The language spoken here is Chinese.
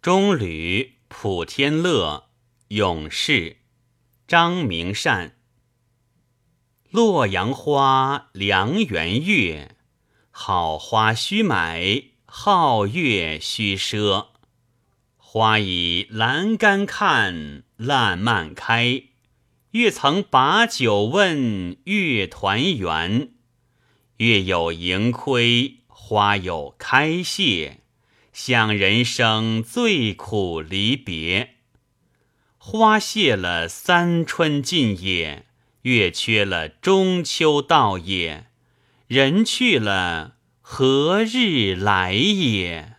中吕普天乐勇士张明善。洛阳花，梁园月，好花须买，好月须赊。花以栏杆看，烂漫开。月曾把酒问，月团圆。月有盈亏，花有开谢。想人生最苦离别。花谢了三春尽也，月缺了中秋到也。人去了何日来也？